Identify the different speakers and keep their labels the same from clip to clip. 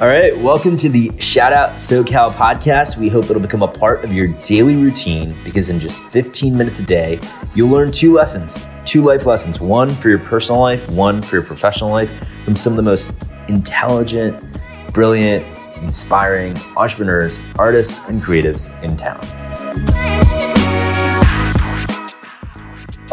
Speaker 1: All right, welcome to the Shout Out SoCal podcast. We hope it'll become a part of your daily routine because in just 15 minutes a day, you'll learn two lessons, two life lessons, one for your personal life, one for your professional life, from some of the most intelligent, brilliant, inspiring entrepreneurs, artists, and creatives in town.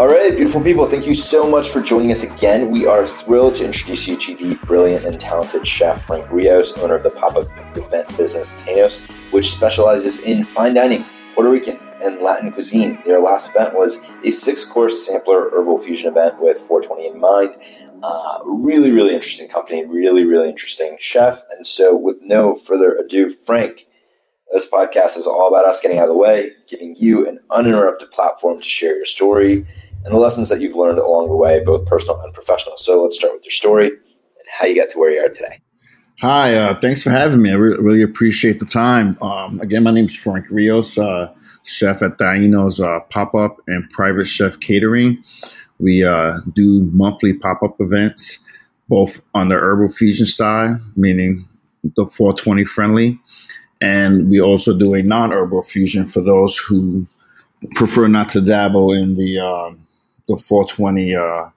Speaker 1: All right, beautiful people, thank you so much for joining us again. We are thrilled to introduce you to the brilliant and talented chef Frank Rios, owner of the pop up event business Tainos, which specializes in fine dining, Puerto Rican, and Latin cuisine. Their last event was a six course sampler herbal fusion event with 420 in mind. Uh, really, really interesting company, really, really interesting chef. And so, with no further ado, Frank, this podcast is all about us getting out of the way, giving you an uninterrupted platform to share your story and the lessons that you've learned along the way, both personal and professional. So let's start with your story and how you got to where you are today.
Speaker 2: Hi, uh, thanks for having me. I re- really appreciate the time. Um, again, my name is Frank Rios, uh, chef at Taino's uh, Pop Up and Private Chef Catering. We uh, do monthly pop up events, both on the herbal fusion side, meaning the 420 friendly, and we also do a non herbal fusion for those who prefer not to dabble in the um, the 420 uh,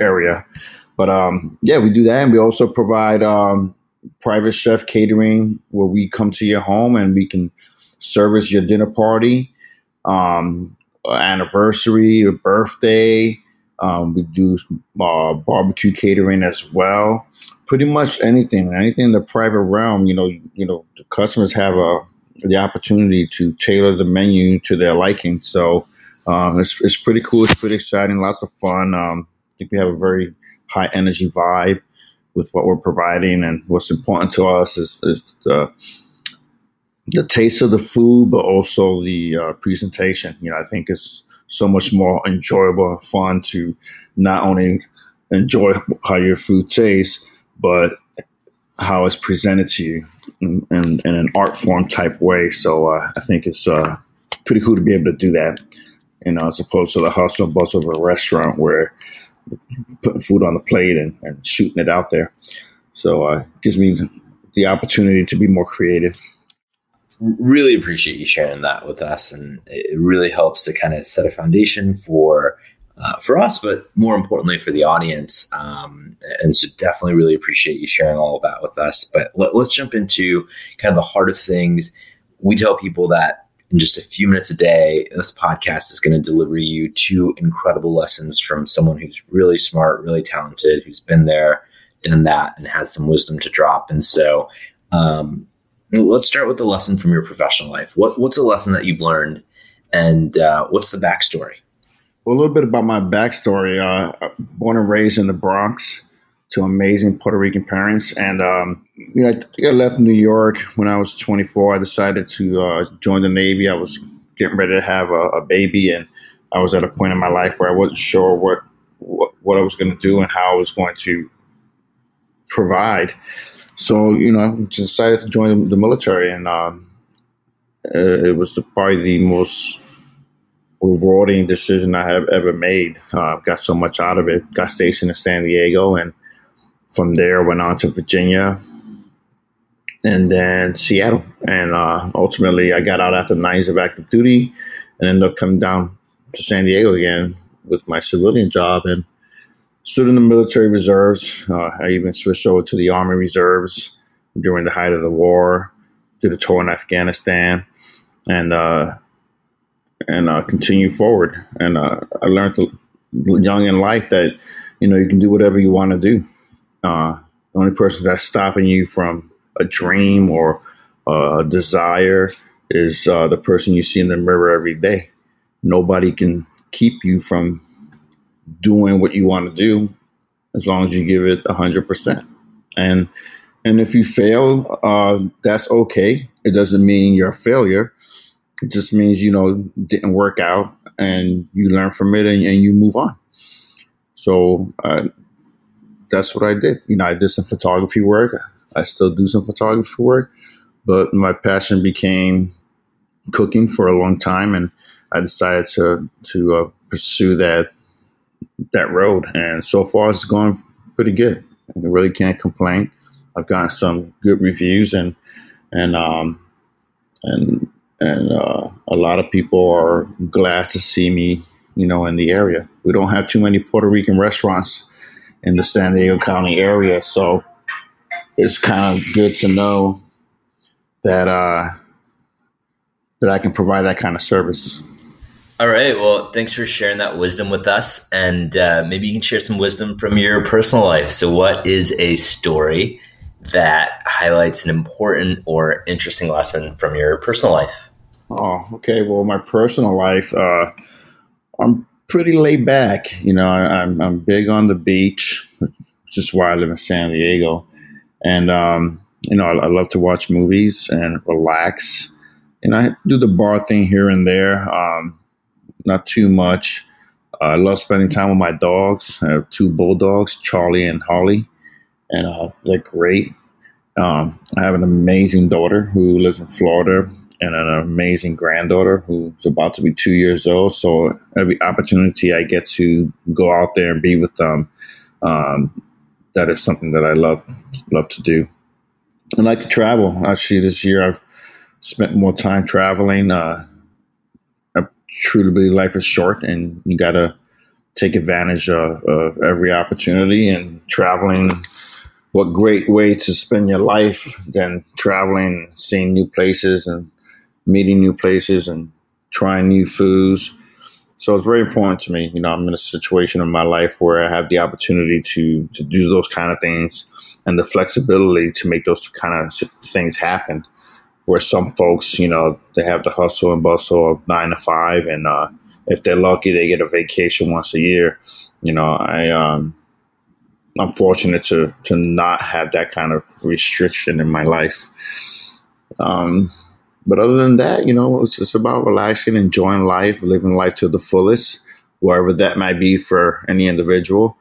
Speaker 2: area. But um, yeah, we do that, and we also provide um, private chef catering where we come to your home and we can service your dinner party, um, anniversary, or birthday. Um, we do uh, barbecue catering as well. Pretty much anything, anything in the private realm. You know, you know, the customers have a the opportunity to tailor the menu to their liking. So um, it's, it's pretty cool. It's pretty exciting. Lots of fun. Um, I think we have a very high energy vibe with what we're providing, and what's important to us is, is the the taste of the food, but also the uh, presentation. You know, I think it's so much more enjoyable fun to not only enjoy how your food tastes, but how it's presented to you in, in, in an art form type way. So uh, I think it's uh, pretty cool to be able to do that you know, as opposed to the hustle and bustle of a restaurant where putting food on the plate and, and shooting it out there. So uh, it gives me the opportunity to be more creative.
Speaker 1: Really appreciate you sharing that with us, and it really helps to kind of set a foundation for uh, for us, but more importantly for the audience. Um, and so, definitely really appreciate you sharing all of that with us. But let, let's jump into kind of the heart of things. We tell people that in just a few minutes a day, this podcast is going to deliver you two incredible lessons from someone who's really smart, really talented, who's been there, done that, and has some wisdom to drop. And so, um, let's start with the lesson from your professional life. What, what's a lesson that you've learned, and uh, what's the backstory?
Speaker 2: Well, a little bit about my backstory. Uh, born and raised in the Bronx to amazing Puerto Rican parents. And um, you know, I think I left New York when I was 24. I decided to uh, join the Navy. I was getting ready to have a, a, baby, and I was at a point in my life where I wasn't sure what what, what I was going to do and how I was going to provide. So you know, I decided to join the military, and um, it was probably the most rewarding decision I have ever made. Uh, got so much out of it. Got stationed in San Diego, and from there, went on to Virginia and then Seattle. And uh, ultimately, I got out after nine years of active duty and ended up coming down to San Diego again with my civilian job and stood in the military reserves. Uh, I even switched over to the Army Reserves during the height of the war, did a tour in Afghanistan, and uh, and uh, continue forward. And uh, I learned young in life that you know you can do whatever you want to do. Uh, the only person that's stopping you from a dream or a desire is uh, the person you see in the mirror every day. Nobody can keep you from doing what you want to do as long as you give it hundred percent. And and if you fail, uh, that's okay. It doesn't mean you're a failure. It just means you know didn't work out, and you learn from it, and, and you move on. So uh, that's what I did. You know, I did some photography work. I still do some photography work, but my passion became cooking for a long time, and I decided to to uh, pursue that that road. And so far, it's going pretty good. I really can't complain. I've gotten some good reviews and and um, and and uh, a lot of people are glad to see me, you know, in the area. We don't have too many Puerto Rican restaurants in the San Diego County area, so it's kind of good to know that uh, that I can provide that kind of service.
Speaker 1: All right. Well, thanks for sharing that wisdom with us, and uh, maybe you can share some wisdom from your personal life. So, what is a story that highlights an important or interesting lesson from your personal life?
Speaker 2: Oh, okay. Well, my personal life, uh, I'm pretty laid back. You know, I, am I'm, I'm big on the beach, which is why I live in San Diego, and um, you know, I, I, love to watch movies and relax. And I do the bar thing here and there, um, not too much. Uh, I love spending time with my dogs. I have two bulldogs, Charlie and Holly and uh, they're great. Um, I have an amazing daughter who lives in Florida and an amazing granddaughter who's about to be two years old. So every opportunity I get to go out there and be with them, um, that is something that I love love to do. I like to travel. Actually, this year I've spent more time traveling. Uh, I truly believe life is short, and you got to take advantage of, of every opportunity. And traveling what great way to spend your life than traveling, seeing new places and meeting new places and trying new foods. So it's very important to me. You know, I'm in a situation in my life where I have the opportunity to to do those kind of things and the flexibility to make those kind of things happen. Where some folks, you know, they have the hustle and bustle of nine to five, and uh, if they're lucky, they get a vacation once a year. You know, I um, I'm fortunate to to not have that kind of restriction in my life. Um, but other than that, you know, it's just about relaxing, enjoying life, living life to the fullest, wherever that might be for any individual.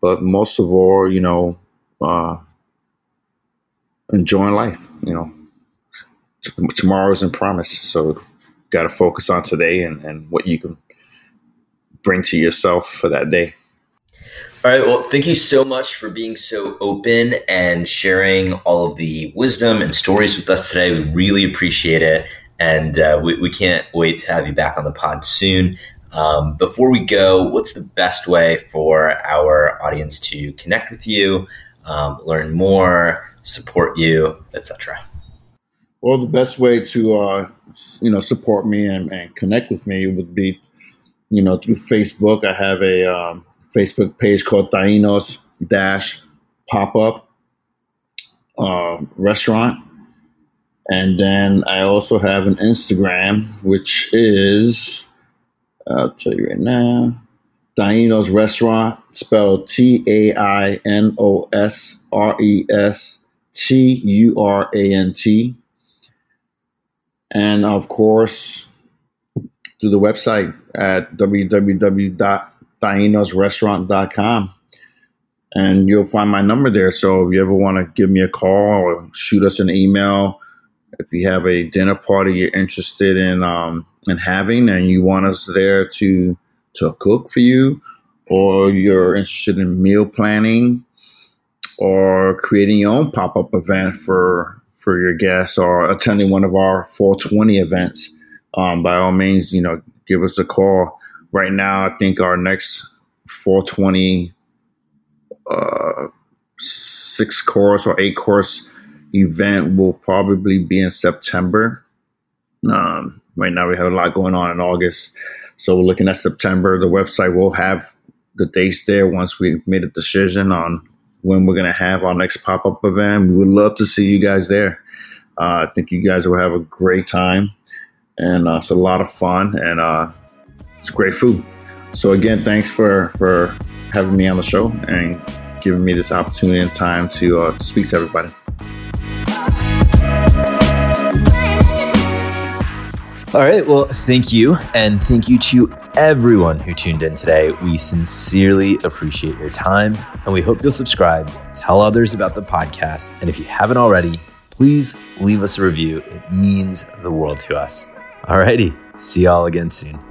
Speaker 2: But most of all, you know, uh, enjoying life. You know, tomorrow isn't promised, so got to focus on today and, and what you can bring to yourself for that day.
Speaker 1: All right. Well, thank you so much for being so open and sharing all of the wisdom and stories with us today. We really appreciate it. And uh, we, we can't wait to have you back on the pod soon. Um, before we go, what's the best way for our audience to connect with you, um, learn more, support you, etc.?
Speaker 2: Well, the best way to uh, you know support me and, and, connect with me would be you know through Facebook. I have a um, Facebook page called Tainos Dash Pop Up uh, Restaurant. And then I also have an Instagram, which is, I'll tell you right now, Tainos Restaurant, spelled T A I N O S R E S T U R A N T. And of course, through the website at www tainosrestaurant.com and you'll find my number there. So if you ever want to give me a call or shoot us an email, if you have a dinner party you're interested in um, in having and you want us there to to cook for you, or you're interested in meal planning or creating your own pop up event for for your guests or attending one of our 420 events, um, by all means, you know, give us a call right now, I think our next 420 uh, six course or eight course event will probably be in September. Um, right now, we have a lot going on in August. So we're looking at September. The website will have the dates there once we've made a decision on when we're going to have our next pop up event. We would love to see you guys there. Uh, I think you guys will have a great time. And uh, it's a lot of fun. And uh, it's great food. So again, thanks for for having me on the show and giving me this opportunity and time to uh, speak to everybody.
Speaker 1: All right. Well, thank you. And thank you to everyone who tuned in today. We sincerely appreciate your time and we hope you'll subscribe, tell others about the podcast. And if you haven't already, please leave us a review. It means the world to us. All righty. See y'all again soon.